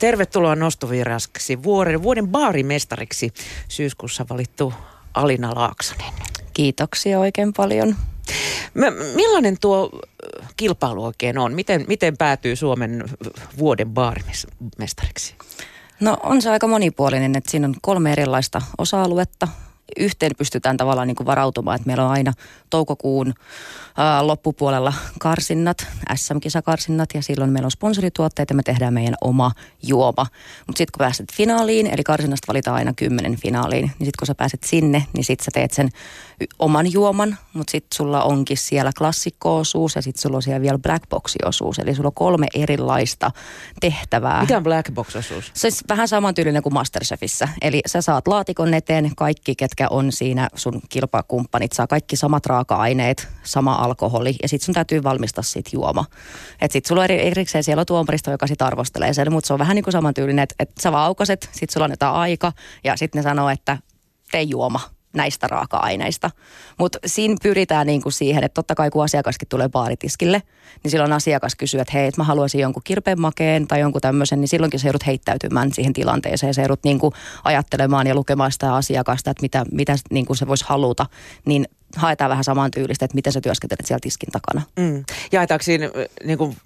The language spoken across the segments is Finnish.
Tervetuloa nostoviraskaksi vuoden, vuoden baarimestariksi syyskuussa valittu Alina Laaksonen. Kiitoksia oikein paljon. Millainen tuo kilpailu oikein on? Miten, miten päätyy Suomen vuoden baarimestariksi? No on se aika monipuolinen, että siinä on kolme erilaista osa-aluetta yhteen pystytään tavallaan niin kuin varautumaan, että meillä on aina toukokuun ää, loppupuolella karsinnat, SM-kisakarsinnat ja silloin meillä on sponsorituotteet ja me tehdään meidän oma juoma. Mutta sitten kun pääset finaaliin, eli karsinnasta valitaan aina kymmenen finaaliin, niin sitten kun sä pääset sinne, niin sitten sä teet sen oman juoman, mutta sitten sulla onkin siellä klassikko-osuus ja sitten sulla on siellä vielä black box-osuus. Eli sulla on kolme erilaista tehtävää. Mikä on black box-osuus? Se on vähän samantyylinen kuin Masterchefissä. Eli sä saat laatikon eteen, kaikki ketkä on siinä sun kilpakumppanit saa kaikki samat raaka-aineet, sama alkoholi ja sitten sun täytyy valmistaa siitä juoma. Että sitten sulla on eri, erikseen siellä on tuomaristo, joka sitten arvostelee sen, mutta se on vähän niin kuin samantyylinen, että, että sä aukaset, sitten sulla on jotain aika ja sitten ne sanoo, että tee juoma näistä raaka-aineista. Mutta siinä pyritään niinku siihen, että totta kai kun asiakaskin tulee baaritiskille, niin silloin asiakas kysyy, että hei, että mä haluaisin jonkun kirpeenmakeen tai jonkun tämmöisen, niin silloinkin se joudut heittäytymään siihen tilanteeseen. Se joudut niinku ajattelemaan ja lukemaan sitä asiakasta, että mitä, mitä niinku se voisi haluta. Niin haetaan vähän saman tyylistä, että miten sä työskentelet siellä tiskin takana. Mm. Jaetaanko siinä niin kuin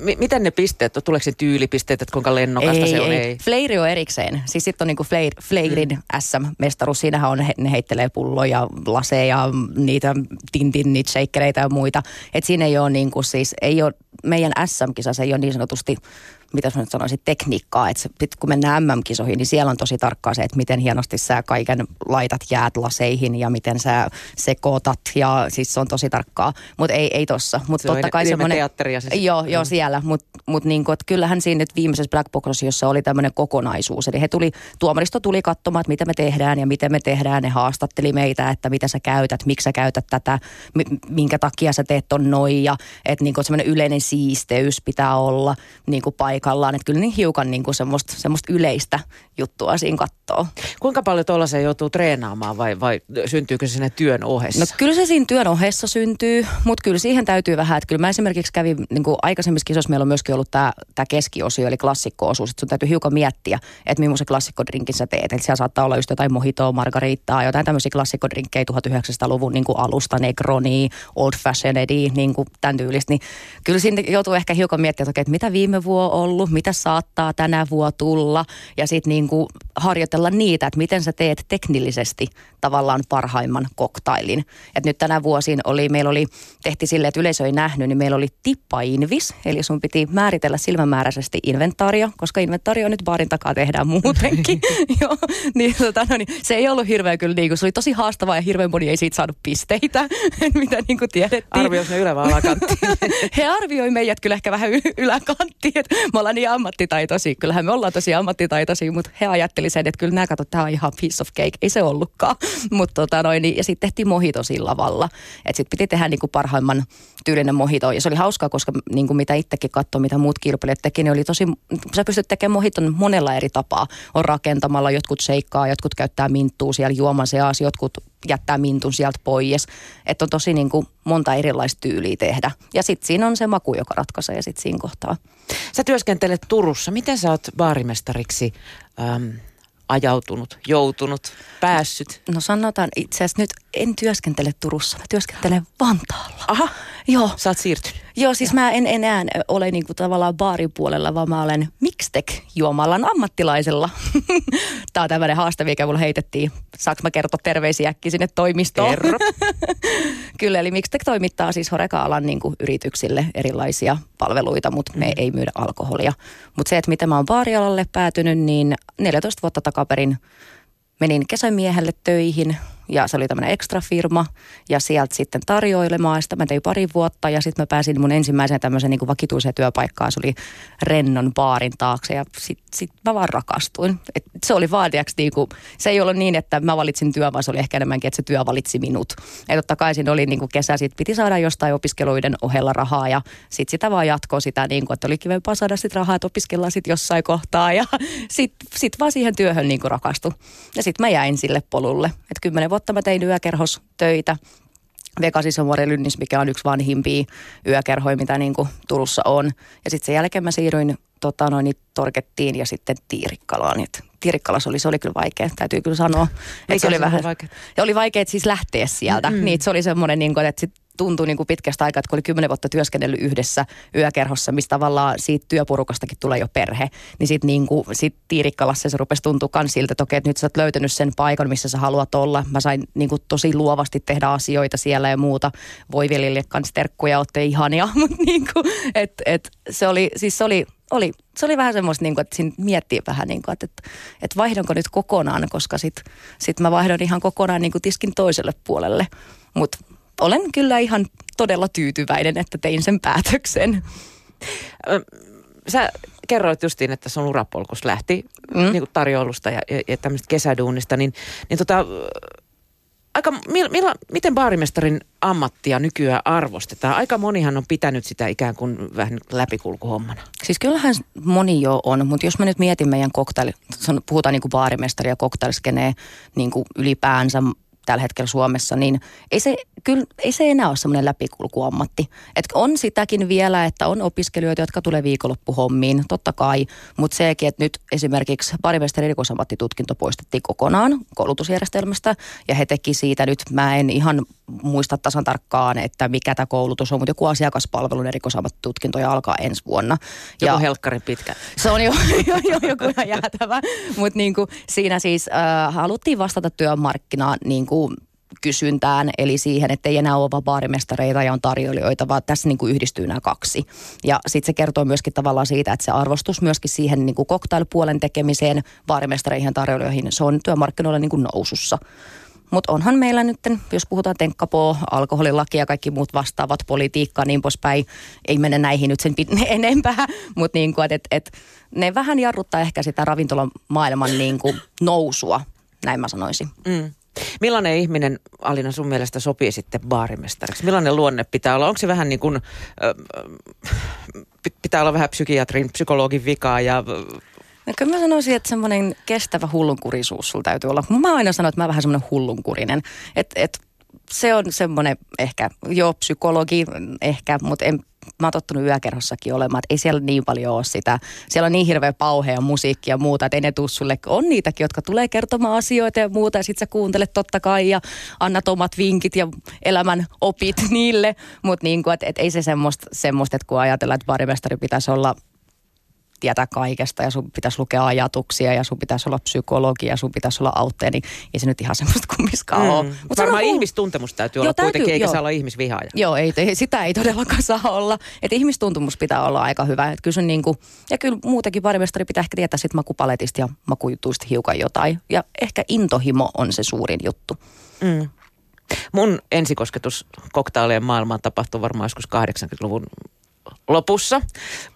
M- miten ne pisteet, tuleeko se tyylipisteet, että kuinka lennokasta ei, se on? Ei, ei. Fleiri on erikseen. Siis sitten on niinku Fleir, Fleirin mm. SM-mestaruus. Siinähän on, ne heittelee pulloja, laseja, niitä tintinnit, shakereita ja muita. Et siinä ei ole niinku siis, ei ole, meidän SM-kisa, se ei ole niin sanotusti mitä mä nyt sanoisin, tekniikkaa. Että sit, kun mennään MM-kisoihin, niin siellä on tosi tarkkaa se, että miten hienosti sä kaiken laitat jäät laseihin ja miten sä sekoitat. Ja siis se on tosi tarkkaa. Mutta ei, ei tossa. Mut se totta kai semmoinen... teatteria se Joo, joo mm. siellä. Mutta mut niinku, kyllähän siinä nyt viimeisessä Black Boxossa oli tämmöinen kokonaisuus. Eli he tuli, tuomaristo tuli katsomaan, että mitä me tehdään ja miten me tehdään. Ne haastatteli meitä, että mitä sä käytät, miksi sä käytät tätä, minkä takia sä teet ton noin. Ja että niinku, semmoinen yleinen siisteys pitää olla niinku paikalla paikallaan. Että kyllä niin hiukan niin kuin semmoista, semmoista yleistä juttua siinä kattoo. Kuinka paljon tuollaisen joutuu treenaamaan vai, vai syntyykö se siinä työn ohessa? No kyllä se siinä työn ohessa syntyy, mutta kyllä siihen täytyy vähän. Että kyllä mä esimerkiksi kävin niin kuin aikaisemmissa kisoissa meillä on myöskin ollut tämä, tämä keskiosio eli klassikko-osuus. Että sun täytyy hiukan miettiä, että millaisen klassikkodrinkin sä teet. Eli siellä saattaa olla just jotain mohitoa, margariittaa, jotain tämmöisiä klassikkodrinkkejä 1900-luvun niin kuin alusta, Negroni, Old Fashioned, niin kuin tämän tyylistä. Niin kyllä siinä joutuu ehkä hiukan miettimään, että, että mitä viime vuonna on ollut, mitä saattaa tänä vuonna tulla ja sitten niin kuin harjoitella niitä, että miten sä teet teknillisesti tavallaan parhaimman koktailin. Et nyt tänä vuosin oli, meillä oli, tehti sille, että yleisö ei nähnyt, niin meillä oli tippa-invis, eli sun piti määritellä silmämääräisesti inventaario, koska inventaario nyt baarin takaa tehdään muutenkin. Joo, niin, tota, no niin, se ei ollut hirveän kyllä, niin kuin, se oli tosi haastavaa ja hirveän moni ei siitä saanut pisteitä, mitä niin kuin tiedettiin. Arvioi ne ylä- He arvioi meidät kyllä ehkä vähän y- yläkanttiin, että me ollaan niin ammattitaitoisia. Kyllähän me ollaan tosi ammattitaitoisia, mutta he ajatteli sen, että kyllä nämä katsot, tämä on ihan piece of cake. Ei se ollutkaan. Mutta tota noin, niin, ja sitten tehtiin mohito sillä lavalla. Että sitten piti tehdä niinku parhaimman tyylinen mohito. Ja se oli hauskaa, koska niinku mitä itsekin katsoi, mitä muut kilpailijat teki, niin oli tosi, sä pystyt tekemään mohiton monella eri tapaa. On rakentamalla, jotkut seikkaa, jotkut käyttää minttua siellä juoman seassa, jotkut jättää mintun sieltä pois. Että on tosi niin kuin monta erilaista tyyliä tehdä. Ja sitten siinä on se maku, joka ratkaisee sitten siinä kohtaa. Sä työskentelet Turussa. Miten sä oot baarimestariksi ähm, ajautunut, joutunut, päässyt? No sanotaan itse asiassa nyt en työskentele Turussa, mä työskentelen Vantaalla. Aha, joo. Sä oot siirtynyt. Joo, siis ja. mä en enää ole niinku tavallaan baaripuolella, vaan mä olen mixtek-juomallan ammattilaisella. Tää on tämmöinen haaste, mikä mulla heitettiin. Saanko mä kertoa terveisiä äkki sinne toimistoon? Kerro. Kyllä, eli Mixtek toimittaa siis Horeka-alan niinku yrityksille erilaisia palveluita, mutta me mm. ei myydä alkoholia. Mutta se, että miten mä oon baarialalle päätynyt, niin 14 vuotta takaperin menin kesämiehelle töihin ja se oli tämmöinen ekstra firma ja sieltä sitten tarjoilemaan. Sitä mä tein pari vuotta ja sitten mä pääsin mun ensimmäiseen tämmöiseen niin vakituiseen työpaikkaan. Se oli Rennon baarin taakse ja sitten sit mä vaan rakastuin. Et se oli vaan, niin kuin, se ei ollut niin, että mä valitsin työn, vaan se oli ehkä enemmänkin, että se työ valitsi minut. Ja totta kai siinä oli niin kuin kesä, sit piti saada jostain opiskeluiden ohella rahaa ja sitten sitä vaan jatkoi sitä niin kuin, että oli kivempaa saada sitten rahaa, että opiskellaan sitten jossain kohtaa ja sitten sit vaan siihen työhön niin kuin rakastui. Ja sitten mä jäin sille polulle. Että kymmenen vuotta mä tein yökerhos töitä. On Lynnis, mikä on yksi vanhimpia yökerhoja, mitä niin kuin Turussa on. Ja sitten sen jälkeen mä siirryin tota, noin, torkettiin ja sitten tiirikkalaan. Et tiirikkalas oli, se oli kyllä vaikea, täytyy kyllä sanoa. Että se oli vähän, vaikea? Ja oli vaikea siis lähteä sieltä. Mm-hmm. Niin, se oli semmoinen, niin kuin, että sit tuntui niin kuin pitkästä aikaa, että kun oli kymmenen vuotta työskennellyt yhdessä yökerhossa, mistä tavallaan siitä työpurukastakin tulee jo perhe, niin sitten niin kuin, sit Tiirikkalassa se rupesi tuntua kans siltä, että okei, että nyt sä oot löytänyt sen paikan, missä sä haluat olla. Mä sain niin kuin, tosi luovasti tehdä asioita siellä ja muuta. Voi velille kans terkkuja, olette ihania, mutta niin kuin, et, et, se oli, siis se oli, oli, se oli vähän semmoista, niin kuin, että siinä miettii vähän, niin kuin, että, että, että vaihdonko nyt kokonaan, koska sitten sit mä vaihdon ihan kokonaan niin kuin tiskin toiselle puolelle. Mutta olen kyllä ihan todella tyytyväinen, että tein sen päätöksen. Sä kerroit justiin, että sun urapolkus lähti mm. niin kuin tarjoulusta ja, ja, ja tämmöistä kesäduunista, niin, niin tota, aika, mil, millä, miten baarimestarin ammattia nykyään arvostetaan? Aika monihan on pitänyt sitä ikään kuin vähän läpikulkuhommana. Siis kyllähän moni jo on, mutta jos mä nyt mietin meidän koktail, puhutaan niin kuin baarimestari ja koktailskenee niin kuin ylipäänsä tällä hetkellä Suomessa, niin ei se, kyllä, ei se enää ole semmoinen läpikulkuammatti. Et on sitäkin vielä, että on opiskelijoita, jotka tulee viikonloppuhommiin, totta kai, mutta sekin, että nyt esimerkiksi parimestari erikoisammattitutkinto poistettiin kokonaan koulutusjärjestelmästä, ja he teki siitä nyt, mä en ihan muista tasan tarkkaan, että mikä tämä koulutus on, mutta joku asiakaspalvelun erikoisammattitutkinto ja alkaa ensi vuonna. Joku ja helkkarin pitkä. Se on jo, jo, jo joku ihan jäätävä, mutta niin siinä siis äh, haluttiin vastata työmarkkinaan niin kuin kysyntään, eli siihen, että ei enää ole baarimestareita ja on tarjoilijoita, vaan tässä niin kuin yhdistyy nämä kaksi. Ja sitten se kertoo myöskin tavallaan siitä, että se arvostus myöskin siihen niin kuin cocktailpuolen tekemiseen, baarimestareihin ja tarjoilijoihin, se on työmarkkinoilla niin kuin nousussa. Mutta onhan meillä nyt, jos puhutaan tenkkapoo, alkoholilaki ja kaikki muut vastaavat, politiikka niin poispäin, ei mene näihin nyt sen enempää, mutta niin kuin, et, et, ne vähän jarruttaa ehkä sitä ravintolamaailman niin kuin nousua, näin mä sanoisin. Mm. Millainen ihminen, Alina, sun mielestä sopii sitten baarimestariksi? Millainen luonne pitää olla? Onko se vähän niin kuin, äh, pitää olla vähän psykiatrin, psykologin vikaa ja No kyllä mä sanoisin, että semmoinen kestävä hullunkurisuus sulla täytyy olla. Mä aina sanon, että mä vähän semmoinen hullunkurinen. Että et, se on semmoinen ehkä, joo psykologi ehkä, mutta en, mä oon tottunut yökerhossakin olemaan, että ei siellä niin paljon ole sitä. Siellä on niin hirveä pauhea musiikki ja muuta, että ei ne tuu sulle. On niitäkin, jotka tulee kertomaan asioita ja muuta ja sit sä kuuntelet totta kai ja annat omat vinkit ja elämän opit niille. Mutta niin kuin, että et ei se semmoista, semmoista, että kun ajatellaan, että barimestari pitäisi olla tietää kaikesta ja sun pitäisi lukea ajatuksia ja sun pitäisi olla psykologi ja sun pitäisi olla autteja, niin ei se nyt ihan semmoista kummiskaan mm. ole. Mutta varmaan on... ihmistuntemus täytyy joo, olla täytyy, kuitenkin, eikä joo. saa olla ihmisvihaaja. Joo, ei, sitä ei todellakaan saa olla. Että ihmistuntemus pitää olla aika hyvä. Et kyllä niin kuin, ja kyllä muutenkin barimestari pitää ehkä tietää sit makupaletista ja makujutuista hiukan jotain. Ja ehkä intohimo on se suurin juttu. Mm. Mun ensikosketus koktaalien maailmaan tapahtui varmaan joskus 80-luvun lopussa,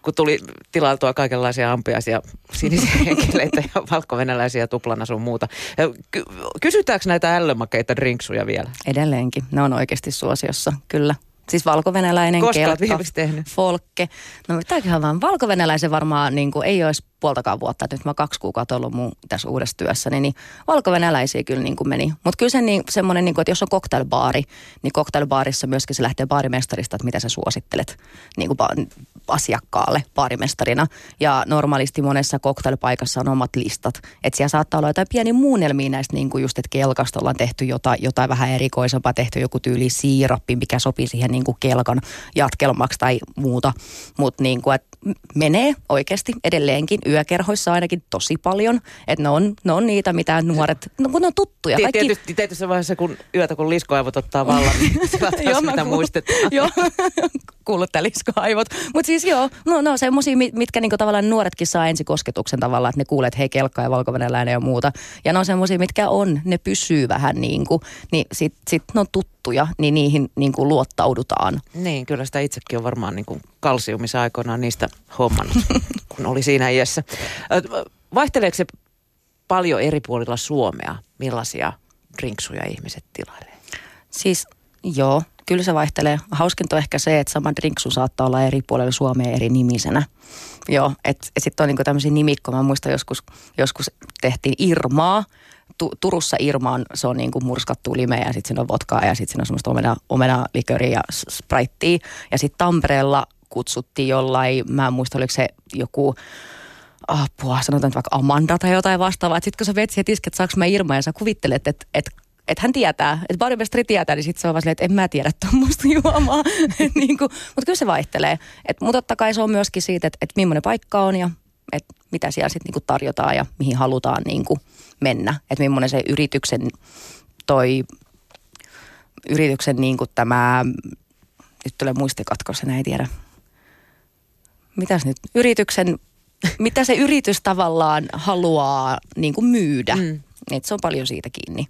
kun tuli tilailtua kaikenlaisia ampiaisia sinisiä henkeleitä ja valkovenäläisiä tuplana sun muuta. Ky- kysytäänkö näitä ällömakeita drinksuja vielä? Edelleenkin. Ne on oikeasti suosiossa, kyllä. Siis valkovenäläinen Koska kelkka, tehnyt? folkke. No mitäköhän vaan, valkovenäläisen varmaan niin kuin, ei olisi puoltakaan vuotta, että nyt mä kaksi kuukautta ollut mun tässä uudessa työssä, niin, niin valkovenäläisiä kyllä niin kuin meni. Mutta kyllä se niin, semmoinen, niin kuin, että jos on cocktailbaari, niin cocktailbaarissa myöskin se lähtee baarimestarista, että mitä sä suosittelet niin kuin asiakkaalle baarimestarina. Ja normaalisti monessa cocktailpaikassa on omat listat. Että siellä saattaa olla jotain pieni muunnelmia näistä, niin kuin just, että kelkasta ollaan tehty jotain, jotain vähän erikoisempaa, tehty joku tyyli siirappi, mikä sopii siihen niin kuin kelkan jatkelmaksi tai muuta. Mutta niin kuin, että menee oikeasti edelleenkin yökerhoissa ainakin tosi paljon. Että ne on, ne on niitä, mitä nuoret, no kun ne on tuttuja. Kaikki... Tietysti, tietysti vaiheessa, kun yötä kun liskoaivot ottaa vallan, niin mitä muistetaan. Joo, kuullut liskoaivot. Mutta siis joo, no, no semmosia, mitkä niinku tavallaan nuoretkin saa ensikosketuksen tavallaan, että ne kuulee, että hei kelkka ja valko ja muuta. Ja ne on semmoisia, mitkä on, ne pysyy vähän niin kuin, niin sit, sit ne on tuttuja, niin niihin niin kuin luottaudutaan. Niin, kyllä sitä itsekin on varmaan niin kuin kalsiumissa aikoinaan niistä hommannut, kun oli siinä iässä. Vaihteleeko se paljon eri puolilla Suomea, millaisia drinksuja ihmiset tilailee? Siis joo, kyllä se vaihtelee. Hauskinta on ehkä se, että sama drinksu saattaa olla eri puolilla Suomea eri nimisenä. Joo, että et sitten on niinku tämmöisiä nimikkoja. Mä muistan joskus, joskus tehtiin Irmaa. Tu, Turussa Irma on, se on niinku murskattu limeä ja sitten siinä on vodkaa ja sitten siinä on semmoista omena, omena liköriä ja spraittia. Ja sitten Tampereella kutsuttiin jollain, mä en muista oliko se joku apua, sanotaan vaikka Amanda tai jotain vastaavaa. Sitten kun sä vet siihen että saanko mä Irma ja sä kuvittelet, että, että että hän tietää, että barimestari tietää, niin sitten se on vaan silleen, että en mä tiedä tuommoista juomaa. niin kuin, mutta kyllä se vaihtelee. mutta totta kai se on myöskin siitä, että, että millainen paikka on ja että mitä siellä sitten niin tarjotaan ja mihin halutaan niin kuin mennä. Että millainen se yrityksen toi yrityksen niin kuin tämä, nyt tulee muistikatkos, en ei tiedä. Mitäs nyt, yrityksen, mitä se yritys tavallaan haluaa niin kuin myydä. Mm. Että se on paljon siitä kiinni.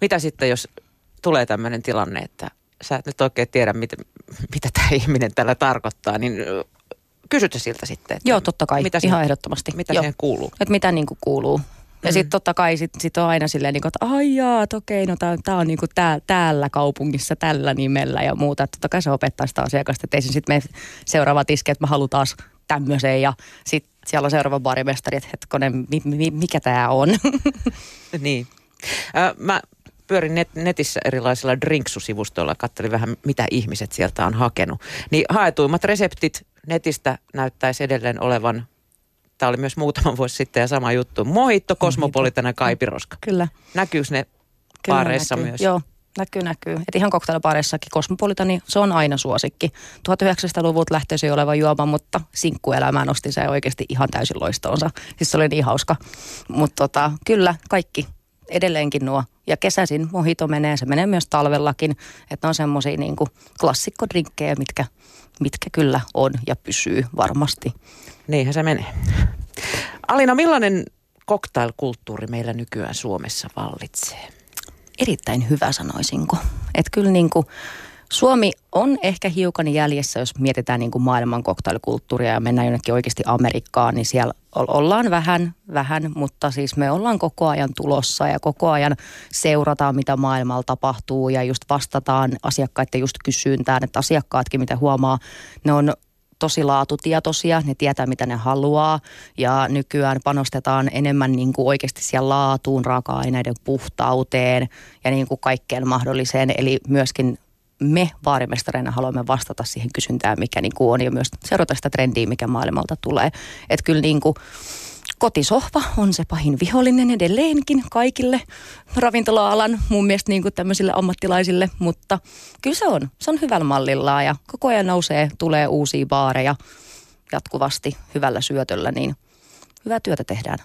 Mitä sitten, jos tulee tämmöinen tilanne, että sä et nyt oikein tiedä, mitä, mitä tämä ihminen tällä tarkoittaa, niin kysytä siltä sitten. Että Joo, totta kai, mitä ihan ehdottomasti. Mitä Joo. siihen kuuluu? Että mitä niin kuin kuuluu. Ja mm. sitten totta kai sit, sit on aina silleen, niin kuin, että ai jaa, okei, no tämä on niin kuin tää, täällä kaupungissa tällä nimellä ja muuta. Että totta kai se opettaa sitä asiakasta, että ei se sitten mene seuraava tiske, että mä haluan taas tämmöiseen ja sitten siellä on seuraava barimestari, että hetkonen, mi, mi, mikä tämä on. niin. Äh, mä pyörin net, netissä erilaisilla drinksusivustoilla, katselin vähän mitä ihmiset sieltä on hakenut. Niin haetuimmat reseptit netistä näyttäisi edelleen olevan Tämä oli myös muutama vuosi sitten ja sama juttu. Mohitto, kosmopolitana, kaipiroska. Kyllä. Näkyykö ne Kyllä baareissa näkyy. myös? Joo, näkyy, näkyy. Et ihan koktailibaareissakin kosmopolitani, se on aina suosikki. 1900-luvulta lähtöisin oleva juoma, mutta sinkkuelämää nosti se oikeasti ihan täysin loistoonsa. Siis se oli niin hauska. Mutta tota, kyllä, kaikki edelleenkin nuo. Ja kesäisin mohito menee, se menee myös talvellakin. Että on semmoisia niin klassikkodrinkkejä, mitkä, mitkä kyllä on ja pysyy varmasti. Niinhän se menee. Alina, millainen cocktailkulttuuri meillä nykyään Suomessa vallitsee? Erittäin hyvä sanoisinko. Että kyllä niin kuin Suomi on ehkä hiukan jäljessä, jos mietitään niin kuin maailman koktailikulttuuria ja mennään jonnekin oikeasti Amerikkaan, niin siellä ollaan vähän, vähän, mutta siis me ollaan koko ajan tulossa ja koko ajan seurataan, mitä maailmalla tapahtuu ja just vastataan asiakkaiden just kysyntään, että asiakkaatkin, mitä huomaa, ne on tosi laatutietoisia, ne tietää mitä ne haluaa ja nykyään panostetaan enemmän niin kuin oikeasti siellä laatuun, raaka-aineiden puhtauteen ja niin kuin kaikkeen mahdolliseen. Eli myöskin me baarimestareina haluamme vastata siihen kysyntään, mikä niin kuin on ja myös seurata sitä trendiä, mikä maailmalta tulee. Että kyllä niin kuin kotisohva on se pahin vihollinen edelleenkin kaikille ravintola-alan mun mielestä niin kuin tämmöisille ammattilaisille, mutta kyllä se on. Se on hyvällä mallilla ja koko ajan nousee, tulee uusia baareja jatkuvasti hyvällä syötöllä, niin – hyvää työtä tehdään.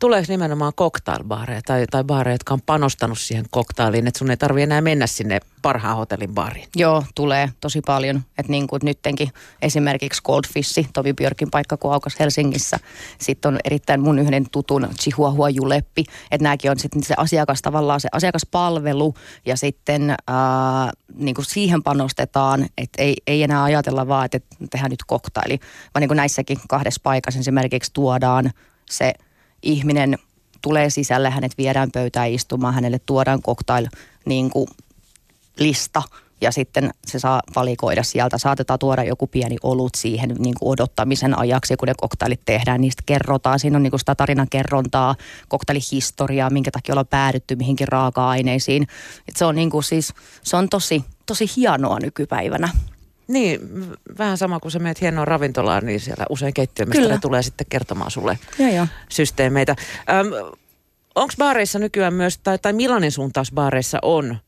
Tuleeko nimenomaan cocktailbaareja tai, tai baareja, jotka on panostanut siihen cocktailiin, että sun ei tarvitse enää mennä sinne parhaan hotellin baariin? Joo, tulee tosi paljon. Että niin kuin nyttenkin esimerkiksi Goldfish, Tovi Björkin paikka, kun aukas Helsingissä. Sitten on erittäin mun yhden tutun Chihuahua Juleppi. Että nämäkin on sitten se asiakas tavallaan se asiakaspalvelu ja sitten ää, niin kuin siihen panostetaan, että ei, ei enää ajatella vaan, että tehdään nyt koktaili, vaan niin kuin näissäkin kahdessa paikassa esimerkiksi tuodaan se ihminen tulee sisälle, hänet viedään pöytään istumaan, hänelle tuodaan cocktail niin kuin lista ja sitten se saa valikoida sieltä. Saatetaan tuoda joku pieni olut siihen niin kuin odottamisen ajaksi, kun ne koktailit tehdään. Niistä kerrotaan. Siinä on niin kuin sitä tarinan kerrontaa, koktailihistoriaa, minkä takia ollaan päädytty mihinkin raaka-aineisiin. Et se on niin kuin siis, se on tosi, tosi hienoa nykypäivänä. Niin, vähän sama kuin sä meet hienoa ravintolaan, niin siellä usein keittiömestari tulee sitten kertomaan sulle ja, ja. systeemeitä. Onko baareissa nykyään myös, tai, tai millainen suuntaus baareissa on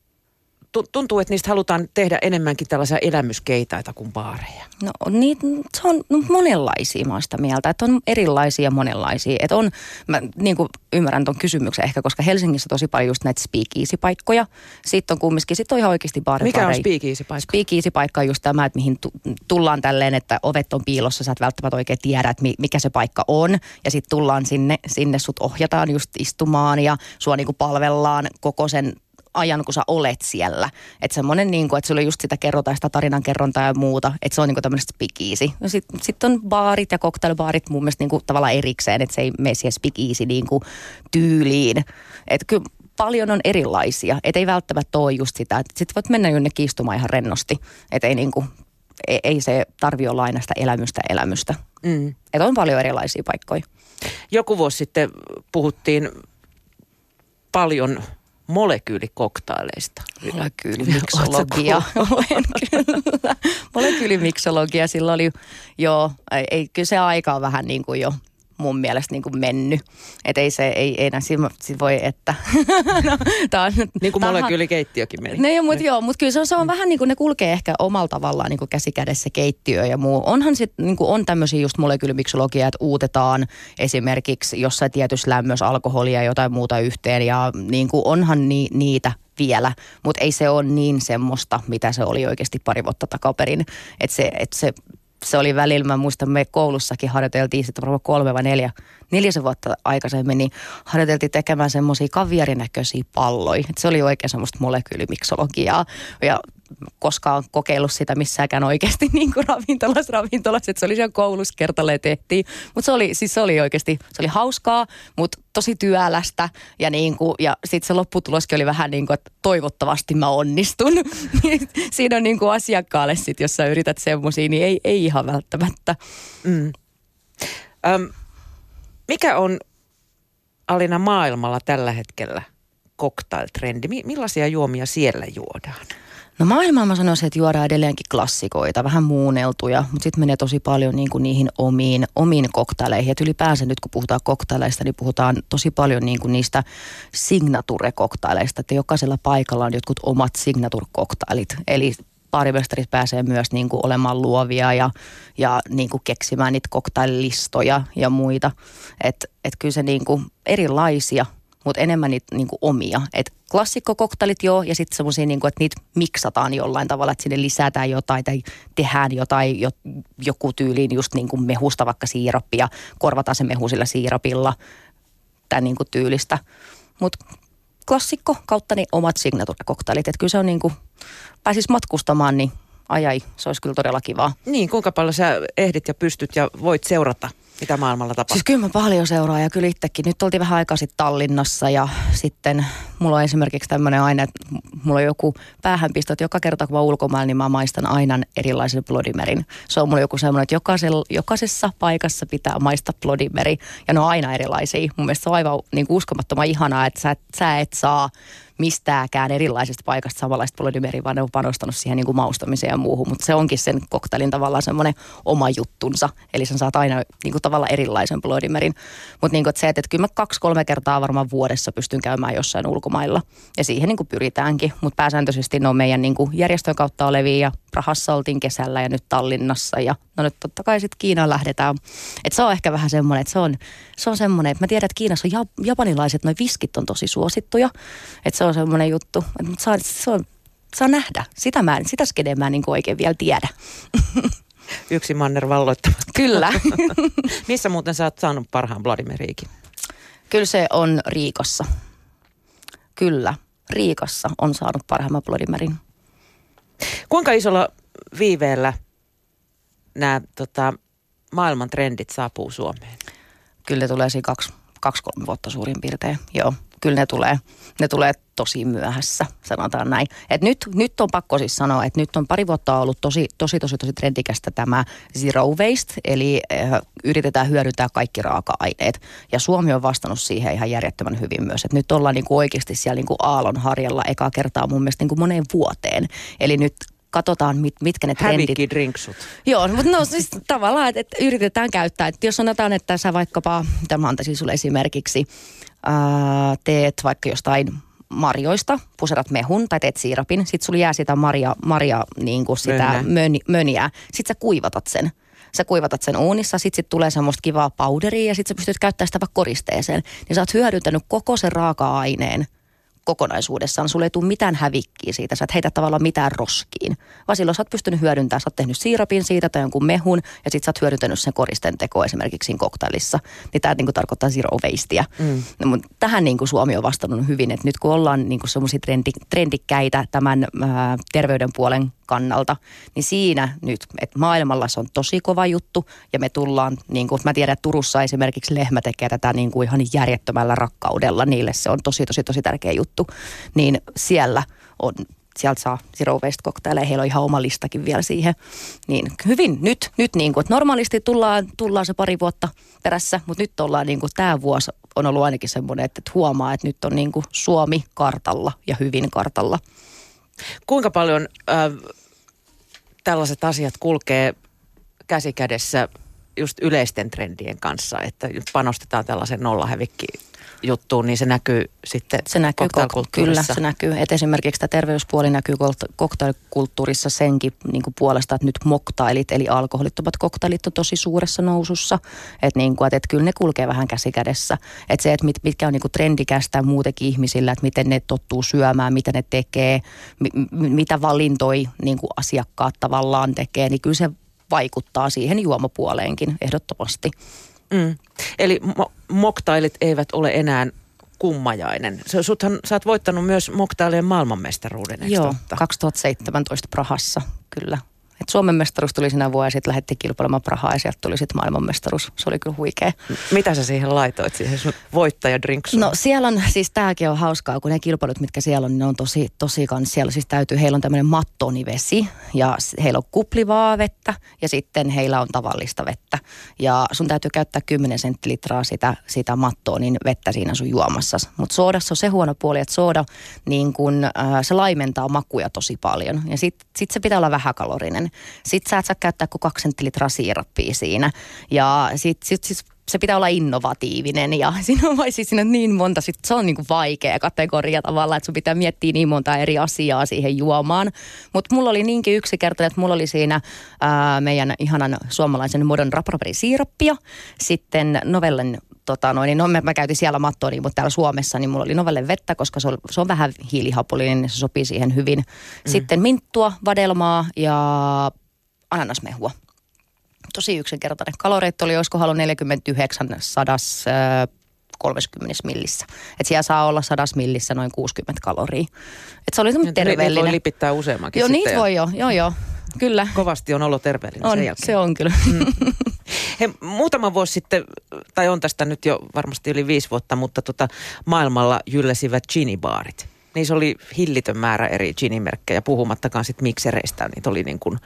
tuntuu, että niistä halutaan tehdä enemmänkin tällaisia elämyskeitaita kuin baareja. No niin, se on no, monenlaisia mä sitä mieltä, että on erilaisia monenlaisia. Että on, mä niin kuin ymmärrän tuon kysymyksen ehkä, koska Helsingissä tosi paljon just näitä speakeasy-paikkoja. Sitten on kumminkin, sitten on ihan oikeasti baari. Mikä on speakeasy-paikka? Speakeasy-paikka on just tämä, että mihin tullaan tälleen, että ovet on piilossa, sä et välttämättä oikein tiedä, että mikä se paikka on. Ja sitten tullaan sinne, sinne sut ohjataan just istumaan ja sua niin kuin palvellaan koko sen ajan, kun sä olet siellä. Että semmoinen, niin kuin, että sulle just sitä kerrotaan, sitä tarinan kerrontaa ja muuta. Että se on niin kuin tämmöistä spikiisi. Sitten sit on baarit ja cocktailbaarit mun mielestä niin kuin tavallaan erikseen, että se ei mene siihen spikiisi niin kuin tyyliin. Että kyllä paljon on erilaisia. Että ei välttämättä ole just sitä. Että sitten voit mennä jonnekin istumaan ihan rennosti. Että ei niin kuin, ei, ei se tarvi olla aina sitä elämystä elämystä. Mm. Että on paljon erilaisia paikkoja. Joku vuosi sitten puhuttiin paljon molekyylikoktaileista. Molekyylimiksologia. Olen kyllä. Molekyylimiksologia, sillä oli jo, ei, kyllä se aika on vähän niin kuin jo mun mielestä niin kuin mennyt. Että ei se, ei, ei enää, siinä voi, että. no, tää on, niin kuin molekyylikeittiökin meni. No, mutta joo, mutta kyllä se on, se on vähän niin kuin ne kulkee ehkä omalla tavallaan niin kuin käsikädessä keittiö ja muu. Onhan sitten niin kuin on tämmöisiä just molekyylimiksologia, että uutetaan esimerkiksi jossain tietyssä lämmössä alkoholia ja jotain muuta yhteen ja niin kuin onhan ni, niitä vielä, mutta ei se ole niin semmoista, mitä se oli oikeasti pari vuotta takaperin. Että se, et se se oli välillä, mä muistan, me koulussakin harjoiteltiin sitten varmaan kolme vai neljä, neljäsen vuotta aikaisemmin, niin harjoiteltiin tekemään semmoisia kaviarinäköisiä palloja. Et se oli oikein semmoista molekyylimiksologiaa. Ja koskaan kokeillut sitä missäänkään oikeasti niin kuin ravintolassa, ravintolassa, että se oli siellä koulussa kertalle tehtiin. Mutta se oli, siis se oli oikeasti, se oli hauskaa, mutta tosi työlästä ja, niin kuin, ja sitten se lopputuloskin oli vähän niin kuin, että toivottavasti mä onnistun. Siinä on niin kuin asiakkaalle sitten, jos sä yrität semmoisia, niin ei, ei ihan välttämättä. Mm. Öm, mikä on Alina maailmalla tällä hetkellä cocktail-trendi? Millaisia juomia siellä juodaan? No maailmaa mä sanoisin, että juodaan edelleenkin klassikoita, vähän muunneltuja, mutta sitten menee tosi paljon niin kuin niihin omiin, omiin koktaileihin. Et ylipäänsä nyt kun puhutaan koktaileista, niin puhutaan tosi paljon niin kuin niistä signature-koktaileista, että jokaisella paikalla on jotkut omat signature-koktailit. Eli paarimestarit pääsee myös niin kuin olemaan luovia ja, ja niin kuin keksimään niitä koktaillistoja ja muita. Että et kyllä se niin kuin erilaisia – mutta enemmän niitä niinku omia. Et klassikkokoktalit joo, ja sitten semmoisia, niinku, että niitä miksataan jollain tavalla, että sinne lisätään jotain tai tehdään jotain, jo, joku tyyliin just niinku mehusta vaikka siirappia, korvataan se mehu sillä siirapilla, tai niinku tyylistä. Mutta klassikko kautta ne omat signature-koktailit, että kyllä se on niinku, pääsis matkustamaan, niin ajai, se olisi kyllä todella kivaa. Niin, kuinka paljon sä ehdit ja pystyt ja voit seurata mitä maailmalla tapahtuu? Siis kyllä mä paljon seuraan ja kyllä itsekin. Nyt oltiin vähän aikaa sitten Tallinnassa ja sitten mulla on esimerkiksi tämmöinen aine, että mulla on joku päähänpisto, että joka kerta kun mä ulkomailla, niin mä maistan aina erilaisen blodimerin. Se on mulla joku semmoinen, että jokaisessa paikassa pitää maistaa blodimeri ja ne on aina erilaisia. Mun mielestä se on aivan niin kuin uskomattoman ihanaa, että sä, sä et saa mistääkään erilaisesta paikasta samanlaista polydymeriä, vaan ne on panostanut siihen niin kuin maustamiseen ja muuhun. Mutta se onkin sen koktailin tavallaan semmoinen oma juttunsa. Eli sen saat aina niin kuin tavallaan erilaisen polydymerin. Mutta niin se, että, että kyllä mä kaksi-kolme kertaa varmaan vuodessa pystyn käymään jossain ulkomailla. Ja siihen niin kuin pyritäänkin. Mutta pääsääntöisesti ne on meidän niin kuin järjestön kautta olevia ja Prahassa oltiin kesällä ja nyt Tallinnassa ja no nyt totta kai sitten Kiinaan lähdetään. Et se on ehkä vähän semmoinen, että se on, se on semmoinen, että mä tiedän, että Kiinassa on japanilaiset, noin viskit on tosi suosittuja. Että se on semmoinen juttu, mutta saa, se on, saa nähdä. Sitä, mä, sitä skedeä mä en niin oikein vielä tiedä. Yksi manner valloittamatta. Kyllä. Missä muuten sä oot saanut parhaan Vladimiriikin? Kyllä se on Riikassa. Kyllä, Riikassa on saanut parhaimman Vladimirin. Kuinka isolla viiveellä nämä tota, maailman trendit saapuu Suomeen? Kyllä ne tulee siinä kaksi, kaksi kolme vuotta suurin piirtein, joo. Kyllä ne tulee, ne tulee tosi myöhässä, sanotaan näin. Et nyt, nyt on pakko siis sanoa, että nyt on pari vuotta ollut tosi, tosi, tosi, tosi trendikästä tämä zero waste, eli äh, yritetään hyödyntää kaikki raaka-aineet. Ja Suomi on vastannut siihen ihan järjettömän hyvin myös. Et nyt ollaan niinku oikeasti siellä niinku aallon harjalla ekaa kertaa mun mielestä niinku moneen vuoteen. Eli nyt katsotaan, mit, mitkä ne trendit... drinksut. Joo, mutta no siis tavallaan, että, että yritetään käyttää. Että jos sanotaan, että sä vaikkapa, tämä antaisin sulle esimerkiksi, ää, teet vaikka jostain marjoista, puserat mehun tai teet siirapin, sitten sulla jää sitä marja, marja niin kuin sitä möni, möniä, sitten sä kuivatat sen sä kuivatat sen uunissa, sit, sit tulee semmoista kivaa powderia ja sit sä pystyt käyttämään sitä vaikka koristeeseen. Niin sä oot hyödyntänyt koko sen raaka-aineen kokonaisuudessaan. Sulle ei tule mitään hävikkiä siitä, sä et heitä tavallaan mitään roskiin. Vaan silloin sä oot pystynyt hyödyntämään, sä oot tehnyt siirapin siitä tai jonkun mehun ja sit sä oot hyödyntänyt sen koristen teko esimerkiksi siinä koktailissa. Niin tämä niinku tarkoittaa zero wastea. Mm. No, mutta tähän niinku Suomi on vastannut hyvin, että nyt kun ollaan niinku semmoisia trendi, trendikkäitä tämän ää, terveyden puolen kannalta, niin siinä nyt, että maailmalla se on tosi kova juttu ja me tullaan, niin kuin mä tiedän, että Turussa esimerkiksi lehmä tekee tätä niin kuin ihan järjettömällä rakkaudella, niille se on tosi tosi tosi tärkeä juttu, niin siellä on sieltä saa zero waste cocktaileja, heillä on ihan oma listakin vielä siihen. Niin hyvin nyt, nyt niin kuin, että normaalisti tullaan, tullaan se pari vuotta perässä, mutta nyt ollaan niin kuin tämä vuosi on ollut ainakin semmoinen, että, että huomaa, että nyt on niin kuin Suomi kartalla ja hyvin kartalla. Kuinka paljon äh, tällaiset asiat kulkee käsikädessä just yleisten trendien kanssa, että panostetaan tällaisen nollahävikki juttuun, niin se näkyy sitten Se näkyy, kok- kyllä se näkyy. Et esimerkiksi tämä terveyspuoli näkyy koktailikulttuurissa senkin niin kuin puolesta, että nyt moktailit, eli alkoholittomat koktailit on tosi suuressa nousussa. Että niin kuin, et, kyllä ne kulkee vähän käsikädessä. Että se, että mit, mitkä on niin kuin trendikästä muutenkin ihmisillä, että miten ne tottuu syömään, mitä ne tekee, mi, mitä valintoi niin kuin asiakkaat tavallaan tekee, niin kyllä se vaikuttaa siihen juomapuoleenkin ehdottomasti. Mm. Eli mo- moktailit eivät ole enää kummajainen. Suthan, sä oot voittanut myös moktailien maailmanmestaruuden, eikö Joo, totta? 2017 Prahassa, kyllä. Et Suomen mestaruus tuli sinä vuonna ja sitten lähdettiin kilpailemaan Prahaa ja sieltä tuli sitten maailmanmestaruus. Se oli kyllä huikea. Mitä sä siihen laitoit, siihen sun voittajadrinksuun? No siellä on, siis tämäkin on hauskaa, kun ne kilpailut, mitkä siellä on, niin ne on tosi, tosi kans. Siellä siis täytyy, heillä on tämmöinen mattonivesi ja heillä on kuplivaa vettä ja sitten heillä on tavallista vettä. Ja sun täytyy käyttää 10 senttilitraa sitä, sitä mattoa, niin vettä siinä sun juomassa. Mutta soodassa on se huono puoli, että sooda niin kun, äh, se laimentaa makuja tosi paljon. Ja sitten sit se pitää olla vähäkalorinen. Sitten sä et saa käyttää kuin kaksi senttilitraa siirappia siinä. Ja sitten sit, sit se pitää olla innovatiivinen ja siinä on, vai siis siinä on niin monta, sit se on niin kuin vaikea kategoria tavallaan, että sun pitää miettiä niin monta eri asiaa siihen juomaan. Mutta mulla oli niinkin yksinkertainen, että mulla oli siinä ää, meidän ihanan suomalaisen modern rapraperin siirappia, sitten novellen tota noin, niin no, mä, mä käytin siellä mattoa, niin, mutta täällä Suomessa niin mulla oli novelle vettä, koska se on, se on vähän hiilihapollinen, niin se sopii siihen hyvin. Mm. Sitten minttua, vadelmaa ja ananasmehua. Tosi yksinkertainen. Kaloreet oli, olisiko halu 49 sadas, 30 millissä. Et siellä saa olla sadas millissä noin 60 kaloria. Et se oli semmoinen terveellinen. Niitä voi lipittää useammankin Joo, niitä voi jo, joo joo. Kyllä. Kovasti on olo terveellinen on, sen jälkeen. se on kyllä. Mm. He, muutama vuosi sitten, tai on tästä nyt jo varmasti yli viisi vuotta, mutta tota, maailmalla jylläsivät ginibaarit. Niissä oli hillitön määrä eri ginimerkkejä, puhumattakaan sitten miksereistä. Niitä oli niin kuin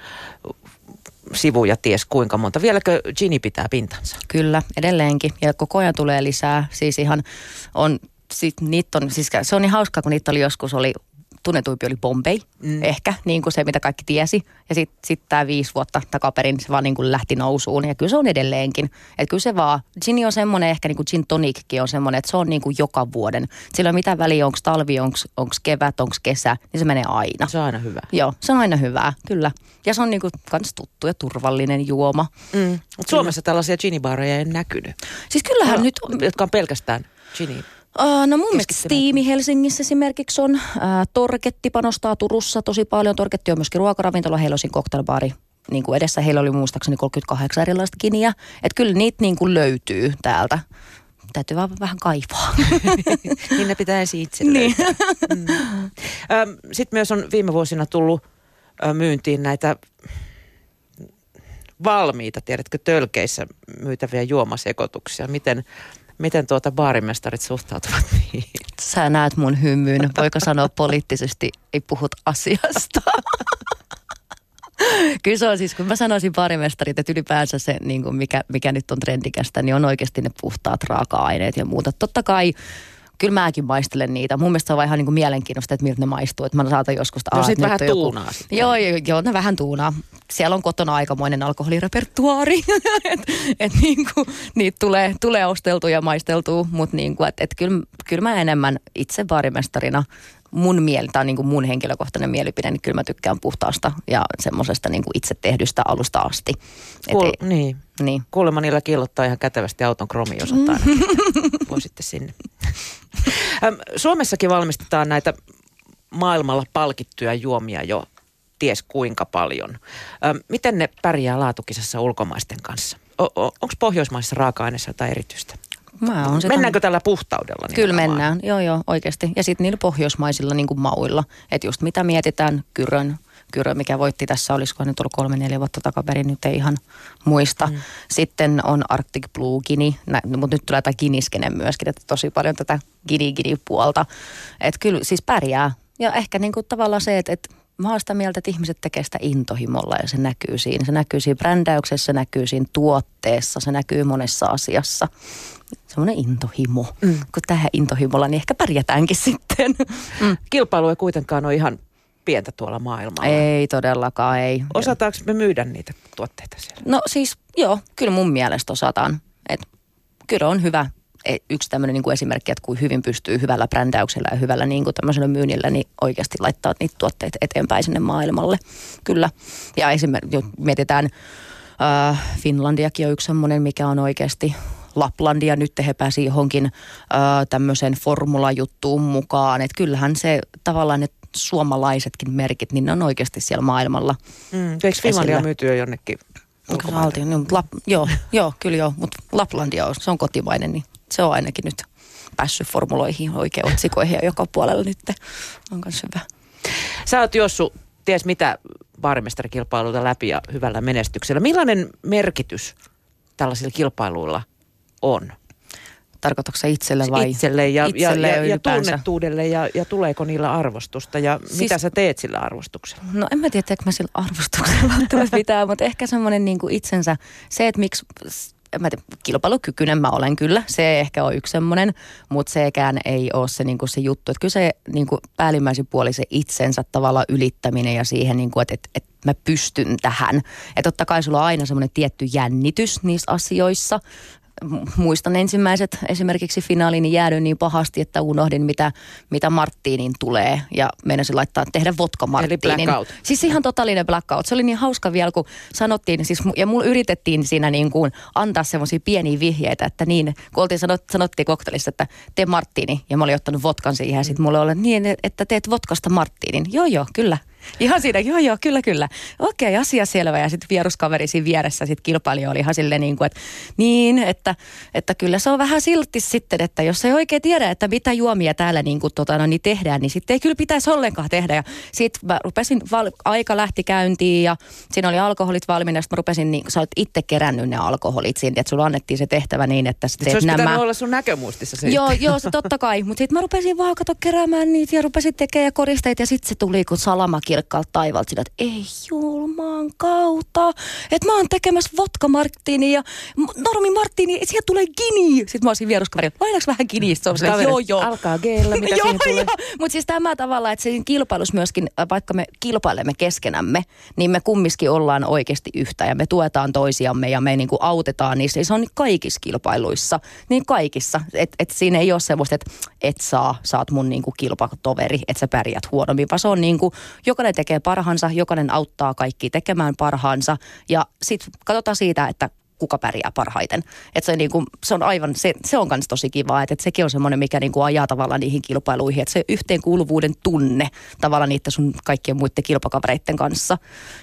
sivuja ties kuinka monta. Vieläkö Gini pitää pintansa? Kyllä, edelleenkin. Ja koko ajan tulee lisää. Siis ihan on, sit, on, siis se on niin hauskaa, kun niitä oli joskus oli tunnetuimpi oli Bombay, mm. ehkä, niin kuin se, mitä kaikki tiesi. Ja sitten sit tämä viisi vuotta takaperin se vaan niin kuin lähti nousuun. Ja kyllä se on edelleenkin. Että kyllä se vaan, gin on semmoinen, ehkä niin kuin gin tonickin on semmoinen, että se on niin kuin joka vuoden. Sillä on mitä väliä, onko talvi, onko kevät, onko kesä, niin se menee aina. Se on aina hyvä. Joo, se on aina hyvää, kyllä. Ja se on niin kuin kans tuttu ja turvallinen juoma. Mm. Suomessa tällaisia ginibaareja ei näkynyt. Siis kyllähän no, nyt... Jotka on pelkästään gini Uh, no mun mielestä Steam Helsingissä esimerkiksi on. Uh, Torketti panostaa Turussa tosi paljon. Torketti on myöskin ruokaravintola. Heillä on cocktailbaari niin kuin edessä. Heillä oli muistaakseni 38 erilaista kiniä. Että kyllä niitä niin kuin löytyy täältä. Täytyy vaan vähän kaivaa. niin ne pitää ensin itse niin. mm. Sitten myös on viime vuosina tullut myyntiin näitä valmiita, tiedätkö, tölkeissä myytäviä juomasekoituksia. Miten Miten tuota baarimestarit suhtautuvat niihin? Sä näet mun hymyyn. Voiko sanoa poliittisesti, ei puhut asiasta? Kyllä se on siis, kun mä sanoisin baarimestarit, että ylipäänsä se, niin kuin mikä, mikä nyt on trendikästä, niin on oikeasti ne puhtaat raaka-aineet ja muuta. Totta kai kyllä mäkin maistelen niitä. Mun mielestä se on vaan ihan niin kuin mielenkiintoista, että miltä ne maistuu. Että mä saatan joskus... No sit vähän tuunaa sitten. Joo, joo, joo, ne vähän tuunaa. Siellä on kotona aikamoinen alkoholirepertuaari. että et niin kuin, niitä tulee, tulee osteltua ja maisteltua. Mutta niin kuin, että et kyllä, kyllä mä enemmän itse baarimestarina mun mieli, tai niin kuin mun henkilökohtainen mielipide, niin kyllä mä tykkään puhtaasta ja semmoisesta niin itse tehdystä alusta asti. Kuul, Et, niin. niin. Kuulemma niillä kiillottaa ihan kätevästi auton kromi, jos ottaa Voisitte sinne. Suomessakin valmistetaan näitä maailmalla palkittuja juomia jo ties kuinka paljon. Miten ne pärjää laatukisassa ulkomaisten kanssa? Onko pohjoismaissa raaka-aineissa jotain erityistä? Mä on Mennäänkö tällä puhtaudella? Kyllä mennään, joo joo, oikeasti. Ja sitten niillä pohjoismaisilla niin kuin mauilla. Että just mitä mietitään, Kyrön, Kyrö, mikä voitti tässä, olisiko nyt ollut kolme, neljä vuotta takaperin, nyt ei ihan muista. Mm. Sitten on Arctic Blue Gini, mutta nyt tulee tämä Giniskene myöskin, että tosi paljon tätä Gini-Gini-puolta. Että kyllä siis pärjää. Ja ehkä niin kuin tavallaan se, että, että mä oon sitä mieltä, että ihmiset tekee sitä intohimolla ja se näkyy siinä. Se näkyy siinä brändäyksessä, se näkyy siinä tuotteessa, se näkyy monessa asiassa. Semmoinen intohimo. Mm. Kun tähän intohimolla, niin ehkä pärjätäänkin sitten. Mm. Kilpailu ei kuitenkaan ole ihan pientä tuolla maailmalla. Ei todellakaan, ei. Osataanko me myydä niitä tuotteita siellä? No siis joo, kyllä mun mielestä osataan. Et, kyllä on hyvä yksi tämmöinen niin kuin esimerkki, että kuin hyvin pystyy hyvällä brändäyksellä ja hyvällä niin kuin tämmöisellä myynnillä niin oikeasti laittaa niitä tuotteita eteenpäin sinne maailmalle. Kyllä. Ja esimerkiksi mietitään, äh, Finlandiakin on yksi semmoinen, mikä on oikeasti Laplandia. Nyt he pääsi johonkin äh, tämmöiseen formulajuttuun mukaan. Että kyllähän se tavallaan, että suomalaisetkin merkit, niin ne on oikeasti siellä maailmalla. Mm. Eikö Finlandia myyty jo jonnekin Valtio, niin, Lap, joo, joo, kyllä joo, mutta Laplandia on, se on kotimainen, niin se on ainakin nyt päässyt formuloihin oikein otsikoihin ja joka puolella nyt on myös hyvä. Sä oot Jossu, ties mitä baarimestarikilpailuilta läpi ja hyvällä menestyksellä. Millainen merkitys tällaisilla kilpailuilla on? Tarkoitatko se itselle vai itselle ja, itselle ja, ja, ja tunnettuudelle ja, ja tuleeko niillä arvostusta ja siis, mitä sä teet sillä arvostuksella? No en mä tiedä, että mä sillä arvostuksella mitään, mutta ehkä semmoinen niin itsensä, se, että miksi mä tiedä, kilpailukykyinen mä olen kyllä, se ehkä on yksi semmoinen, mutta sekään ei ole se, niin kuin se juttu. Että kyllä se niin kuin päällimmäisin puoli se itsensä tavalla ylittäminen ja siihen, niin kuin, että, että, että mä pystyn tähän. Että totta kai sulla on aina semmoinen tietty jännitys niissä asioissa, muistan ensimmäiset esimerkiksi finaaliin jäädyn niin pahasti, että unohdin mitä, mitä Marttiinin tulee ja meinasin laittaa tehdä vodka Marttiinin. Eli blackout. Siis ihan totaalinen blackout. Se oli niin hauska vielä, kun sanottiin, siis, ja mulla yritettiin siinä niin kuin antaa semmoisia pieniä vihjeitä, että niin, kun oltiin sanot, sanottiin koktelissa, että tee Marttiini ja mä olin ottanut vodkan siihen ja sitten mulle oli niin, että teet vodkasta Marttiinin. Joo, joo, kyllä. Ihan siinä, joo joo, kyllä kyllä. Okei, asia selvä. Ja sitten vieruskaveri siinä vieressä, sitten kilpailija oli ihan silleen niin kuin, että niin, että, että kyllä se on vähän silti sitten, että jos ei oikein tiedä, että mitä juomia täällä niin kuin, tota, no, niin tehdään, niin sitten ei kyllä pitäisi ollenkaan tehdä. Ja sitten mä rupesin, val, aika lähti käyntiin ja siinä oli alkoholit valmiina, sitten mä rupesin, niin, sä olet itse kerännyt ne alkoholit siinä, että sulla annettiin se tehtävä niin, että sä teet se olisi nämä. olla sun näkömuistissa se. Joo, joo, se totta kai. Mutta sitten mä rupesin vaan kato keräämään niitä ja rupesin tekemään koristeita ja sitten se tuli kuin salamakin kirkkaalta taivaalta sitä, että ei julmaan kautta, että mä oon tekemässä vodka Martini ja normi Martini, että siihen tulee gini. Sitten mä olisin vieruskaveri, lainaaks vähän ginistä? Se on joo, joo. Alkaa geellä, mitä joo, tulee. Joo. Mutta siis tämä tavalla, että siinä kilpailus myöskin, äh, vaikka me kilpailemme keskenämme, niin me kumminkin ollaan oikeasti yhtä ja me tuetaan toisiamme ja me niinku autetaan niissä. Se on kaikissa kilpailuissa, niin kaikissa. Että et siinä ei ole semmoista, että et saa, saat mun niinku kilpatoveri, että sä pärjät huonommin, vaan se on niinku, jokainen tekee parhaansa, jokainen auttaa kaikki tekemään parhaansa ja sitten katsotaan siitä, että kuka pärjää parhaiten. Että se, niinku, se on aivan, se, se on myös tosi kiva, että, et sekin on semmoinen, mikä niinku ajaa tavallaan niihin kilpailuihin, että se yhteenkuuluvuuden tunne tavallaan niiden sun kaikkien muiden kilpakavereiden kanssa.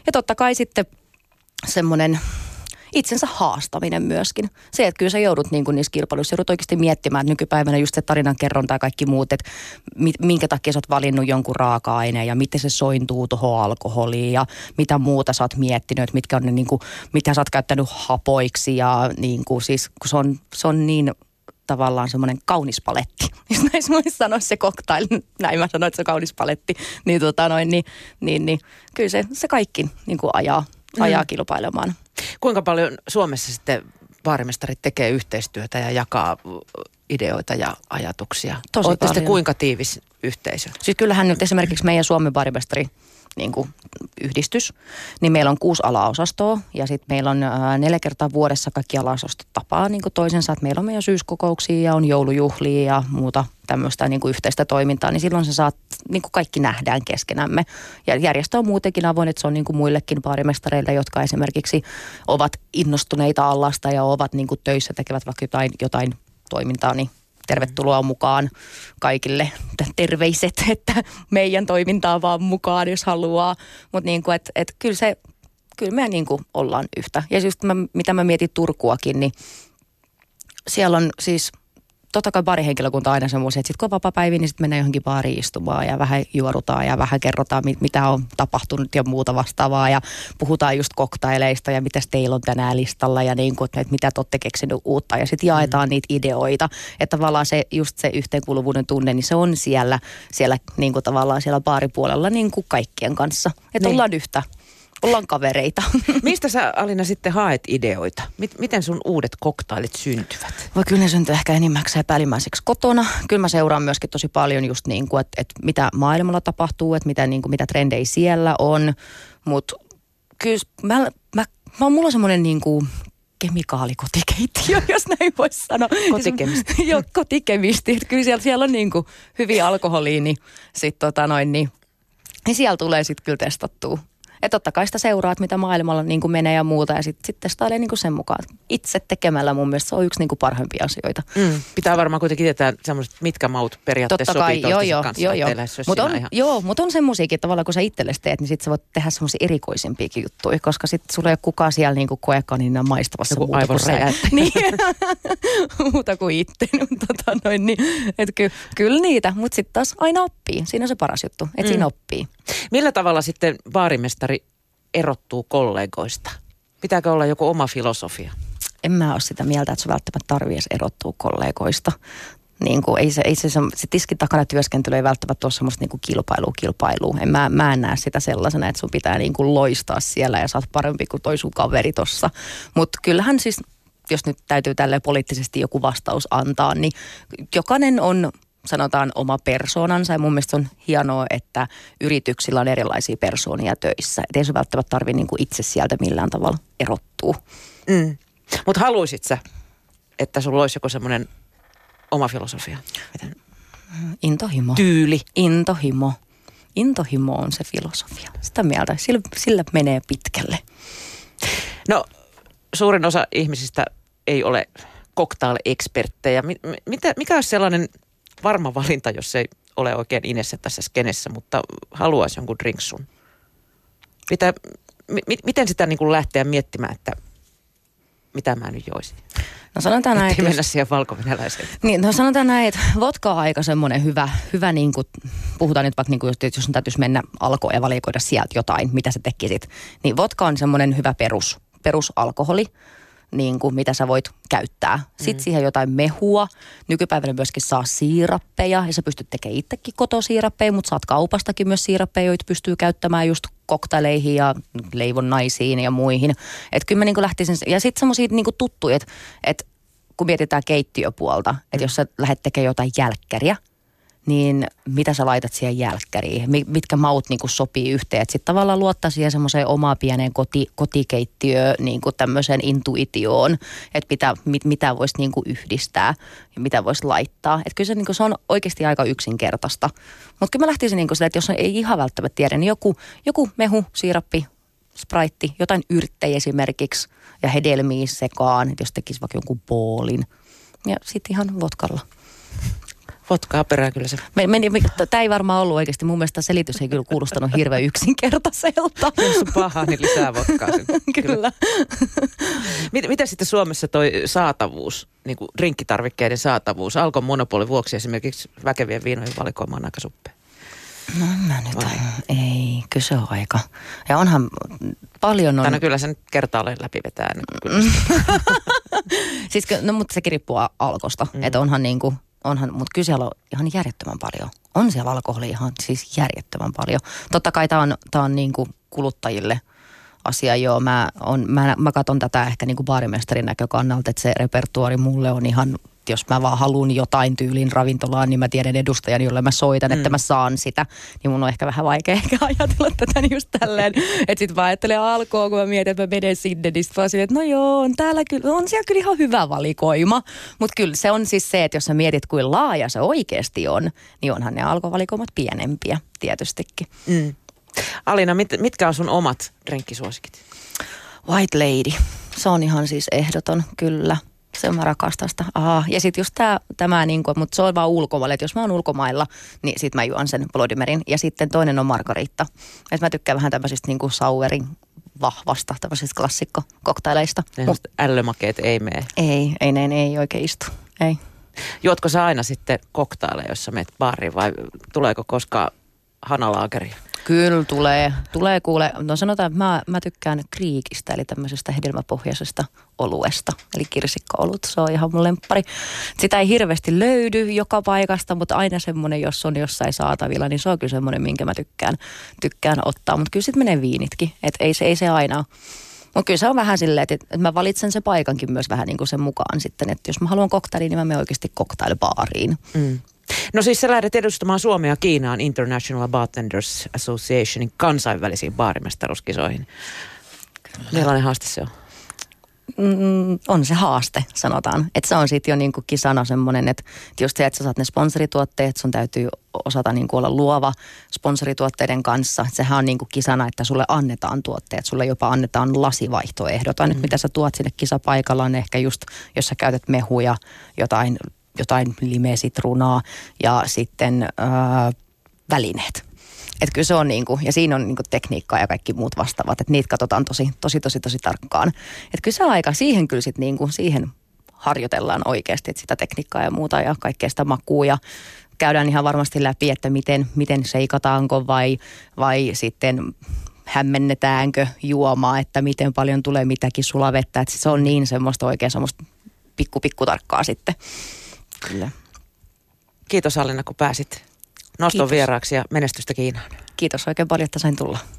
Ja totta kai sitten semmoinen itsensä haastaminen myöskin. Se, että kyllä sä joudut niin kuin niissä kilpailuissa, joudut oikeasti miettimään, nykypäivänä just se tarinankerronta ja kaikki muut, että minkä takia sä oot valinnut jonkun raaka-aineen ja miten se sointuu tuohon alkoholiin ja mitä muuta sä oot miettinyt, että mitkä on ne, niin kuin, mitä sä oot käyttänyt hapoiksi ja niin kuin, siis kun se on, se on niin tavallaan semmoinen kaunis paletti. Jos näin voisi sanoa se cocktail, näin mä sanoin, että se on kaunis paletti, niin, tota noin, niin, niin, niin kyllä se, se kaikki niin kuin ajaa, ajaa mm. kilpailemaan. Kuinka paljon Suomessa sitten baarimestarit tekee yhteistyötä ja jakaa ideoita ja ajatuksia? Tosi Olette sitten kuinka tiivis yhteisö? Siis kyllähän nyt esimerkiksi meidän Suomen baarimestari niin kuin yhdistys, niin meillä on kuusi alaosastoa ja sitten meillä on neljä kertaa vuodessa kaikki alaosastot tapaa niin kuin toisensa, että meillä on meidän syyskokouksia ja on joulujuhlia ja muuta tämmöistä niin kuin yhteistä toimintaa, niin silloin se saat, niin kuin kaikki nähdään keskenämme. Ja järjestö on muutenkin avoin, että se on niin kuin muillekin baarimestareille, jotka esimerkiksi ovat innostuneita allasta ja ovat niin kuin töissä, tekevät vaikka jotain, jotain toimintaa, niin tervetuloa mukaan kaikille terveiset, että meidän toimintaa vaan mukaan, jos haluaa. Mutta niin kuin, että et kyllä se, kyllä me niin kuin ollaan yhtä. Ja just mä, mitä mä mietin Turkuakin, niin siellä on siis totta kai baarihenkilökunta on aina semmoisia, että sitten kun on vapaa-päivi, niin sitten mennään johonkin baariin istumaan ja vähän juorutaan ja vähän kerrotaan, mit, mitä on tapahtunut ja muuta vastaavaa. Ja puhutaan just koktaileista ja mitä teillä on tänään listalla ja niin kuin, että mitä te olette keksinyt uutta. Ja sitten jaetaan mm. niitä ideoita, että tavallaan se just se yhteenkuuluvuuden tunne, niin se on siellä, siellä niin kuin tavallaan siellä baaripuolella niin kuin kaikkien kanssa, että niin. ollaan yhtä ollaan kavereita. Mistä sä Alina sitten haet ideoita? Miten sun uudet koktailit syntyvät? Voi kyllä ne syntyy ehkä enimmäkseen päällimmäiseksi kotona. Kyllä mä seuraan myöskin tosi paljon just niin kuin, että, että mitä maailmalla tapahtuu, että mitä, niin kuin, mitä trendejä siellä on. Mutta kyllä mä, mä, mä, mä mulla on semmoinen niin kuin kemikaalikotikeittiö, jos näin voisi sanoa. Kotikemisti. Joo, kotikemisti. Kyllä siellä, siellä on niin kuin hyviä alkoholiin, niin sitten tota noin, niin, niin siellä tulee sitten kyllä testattua ja totta kai sitä seuraat, mitä maailmalla niin kuin menee ja muuta ja sitten sit testailee niin kuin sen mukaan. Itse tekemällä mun mielestä se on yksi niin kuin parhaimpia asioita. Mm. Pitää varmaan kuitenkin tietää semmoiset, mitkä maut periaatteessa totta kai, sopii joo, joo, kanssa, joo, joo. Mut on, ihan... Joo, mutta on semmoisiakin, että tavallaan kun sä itsellesi teet, niin sitten sä voit tehdä semmoisia erikoisimpiakin juttuja, koska sitten sulla ei ole kukaan siellä niin kuin koekanina maistavassa Joku muuta kuin niin, muuta kuin itse. tota noin, niin, että ky, kyllä niitä, mutta sitten taas aina oppii. Siinä on se paras juttu, että mm. siinä oppii. Millä tavalla sitten baarimestari erottuu kollegoista? Pitääkö olla joku oma filosofia? En mä ole sitä mieltä, että se välttämättä tarvii edes erottua kollegoista. Niin kuin, ei se, ei se, se, se tiskin takana työskentely ei välttämättä ole semmoista niin kuin kilpailua, kilpailua. En, mä, mä en näe sitä sellaisena, että sun pitää niin kuin loistaa siellä ja sä oot parempi kuin toi sun kaveri tossa. Mutta kyllähän siis, jos nyt täytyy tälle poliittisesti joku vastaus antaa, niin jokainen on sanotaan oma persoonansa ja mun mielestä on hienoa, että yrityksillä on erilaisia persoonia töissä. Et ei se välttämättä tarvitse niin itse sieltä millään tavalla erottua. Mm. Mutta haluaisit sä, että sulla olisi joku semmoinen oma filosofia? Miten? Intohimo. Tyyli. Intohimo. Intohimo on se filosofia. Sitä mieltä. Sillä, sillä menee pitkälle. No, suurin osa ihmisistä ei ole cocktail-eksperttejä. Mikä olisi sellainen varma valinta, jos ei ole oikein inessä tässä skenessä, mutta haluaisi jonkun drinksun. Mitä, mi, miten sitä niin kuin lähteä miettimään, että mitä mä nyt joisin? No sanotaan näin. Että mennä siihen valko Niin, no sanotaan näin, että vodka on aika semmoinen hyvä, hyvä niin kuin, puhutaan nyt vaikka niin kuin, jos täytyisi mennä alkoon ja valikoida sieltä jotain, mitä sä tekisit. Niin vodka on semmoinen hyvä perus, perusalkoholi niin kuin, mitä sä voit käyttää. Sitten mm. siihen jotain mehua. Nykypäivänä myöskin saa siirappeja ja sä pystyt tekemään itsekin kotosiirappeja, mutta saat kaupastakin myös siirappeja, joita pystyy käyttämään just koktaileihin ja leivonnaisiin ja muihin. Että kyllä mä niin lähtisin, ja sitten semmoisia niin tuttuja, että, että kun mietitään keittiöpuolta, että mm. jos sä lähdet tekemään jotain jälkkäriä, niin mitä sä laitat siihen jälkkäriin, mitkä maut niin kuin sopii yhteen. Sitten tavallaan luottaa siihen semmoiseen omaan pieneen koti, kotikeittiöön, niin kuin tämmöiseen intuitioon, että mitä, mit, mitä voisi niin kuin yhdistää ja mitä voisi laittaa. Että kyllä se, niin kuin, se on oikeasti aika yksinkertaista. Mutta kyllä mä lähtisin niin kuin että jos ei ihan välttämättä tiedä, niin joku, joku mehu, siirappi, spraitti, jotain yrttejä esimerkiksi ja hedelmiä sekaan, että jos tekisi vaikka jonkun boolin. Ja sitten ihan vodkalla. Vodkaa perään kyllä se. Me, meni, tämä ei varmaan ollut oikeasti. Mun mielestä selitys ei kyllä kuulostanut hirveän yksinkertaiselta. Jos on paha, niin lisää vodkaa. kyllä. kyllä. Miten sitten Suomessa toi saatavuus, niin kuin drinkkitarvikkeiden saatavuus? Alkon monopolin vuoksi esimerkiksi väkevien viinojen valikoima on aika suppea. No mä nyt, Vai? ei, kyllä se on aika. Ja onhan paljon on... Tänä kyllä sen kertaalleen läpi vetää. siis, no mutta sekin riippuu alkosta, mm. että onhan niin kuin onhan, mutta kyllä siellä on ihan järjettömän paljon. On siellä alkoholi ihan siis järjettömän paljon. Totta kai tämä on, tää on niin kuin kuluttajille asia, joo. Mä, on, mä, mä katson tätä ehkä niin kuin baarimestarin näkökannalta, että se repertuari mulle on ihan jos mä vaan haluan jotain tyylin ravintolaan, niin mä tiedän edustajan, jolle mä soitan, mm. että mä saan sitä. Niin mun on ehkä vähän vaikea ehkä ajatella tätä niin just tälleen. että sit mä ajattelen alkoa, kun mä mietin, että mä menen sinne, niin sit vaan silleen, että no joo, on täällä kyllä, on siellä kyllä ihan hyvä valikoima. Mutta kyllä se on siis se, että jos sä mietit, kuin laaja se oikeasti on, niin onhan ne alkovalikoimat pienempiä tietystikin. Mm. Alina, mit, mitkä on sun omat drenkkisuosikit? White Lady. Se on ihan siis ehdoton, kyllä se mä rakastan sitä. Aha. Ja sitten just tää, tämä, niinku, mutta se on vaan ulkomailla. Että jos mä oon ulkomailla, niin sit mä juon sen Blodimerin. Ja sitten toinen on Margarita. Että mä tykkään vähän tämmöisistä niinku sauerin vahvasta tämmöisistä klassikko-koktaileista. Mut, ällömakeet ei mene. Ei, ei, ne ei oikein istu. Ei. Juotko sä aina sitten koktaaleja, jossa menet baariin vai tuleeko koskaan hanalaakeria? Kyllä tulee. Tulee kuule, no sanotaan, että mä, mä tykkään kriikistä, eli tämmöisestä hedelmäpohjaisesta oluesta, eli kirsikko-olut, se on ihan mun lemppari. Sitä ei hirveästi löydy joka paikasta, mutta aina semmoinen, jos on jossain saatavilla, niin se on kyllä semmoinen, minkä mä tykkään, tykkään ottaa. Mutta kyllä sitten menee viinitkin, että ei se, ei se aina mutta kyllä se on vähän silleen, että, että mä valitsen se paikankin myös vähän niin kuin sen mukaan sitten, että jos mä haluan koktailiin, niin mä menen oikeasti koktailbaariin. Mm. No siis sä lähdet edustamaan Suomea Kiinaan International Bartenders Associationin kansainvälisiin baarimestaruuskisoihin. Millainen haaste se on? mm, on se haaste, sanotaan. Että se on sitten jo niinku kisana semmoinen, että just se, että sä saat ne sponsorituotteet, sun täytyy osata niinku olla luova sponsorituotteiden kanssa. Sehän on niinku kisana, että sulle annetaan tuotteet, sulle jopa annetaan lasivaihtoehdot. Mm. Nyt mitä sä tuot sinne kisapaikalla on ehkä just, jos sä käytät mehuja, jotain, jotain limeesitrunaa ja sitten äh, välineet että kyllä se on niin kuin, ja siinä on niin kuin tekniikkaa ja kaikki muut vastaavat, että niitä katsotaan tosi, tosi, tosi, tosi tarkkaan. Että kyllä se aika, siihen kyllä sitten niin kuin, siihen harjoitellaan oikeasti, että sitä tekniikkaa ja muuta ja kaikkea sitä makua ja käydään ihan varmasti läpi, että miten, miten seikataanko vai, vai sitten hämmennetäänkö juomaa, että miten paljon tulee mitäkin sulavettä. Että se on niin semmoista oikein semmoista pikku pikku tarkkaa sitten. Kyllä. Kiitos Alina, kun pääsit noston vieraaksi ja menestystä Kiinaan. Kiitos oikein paljon, että sain tulla.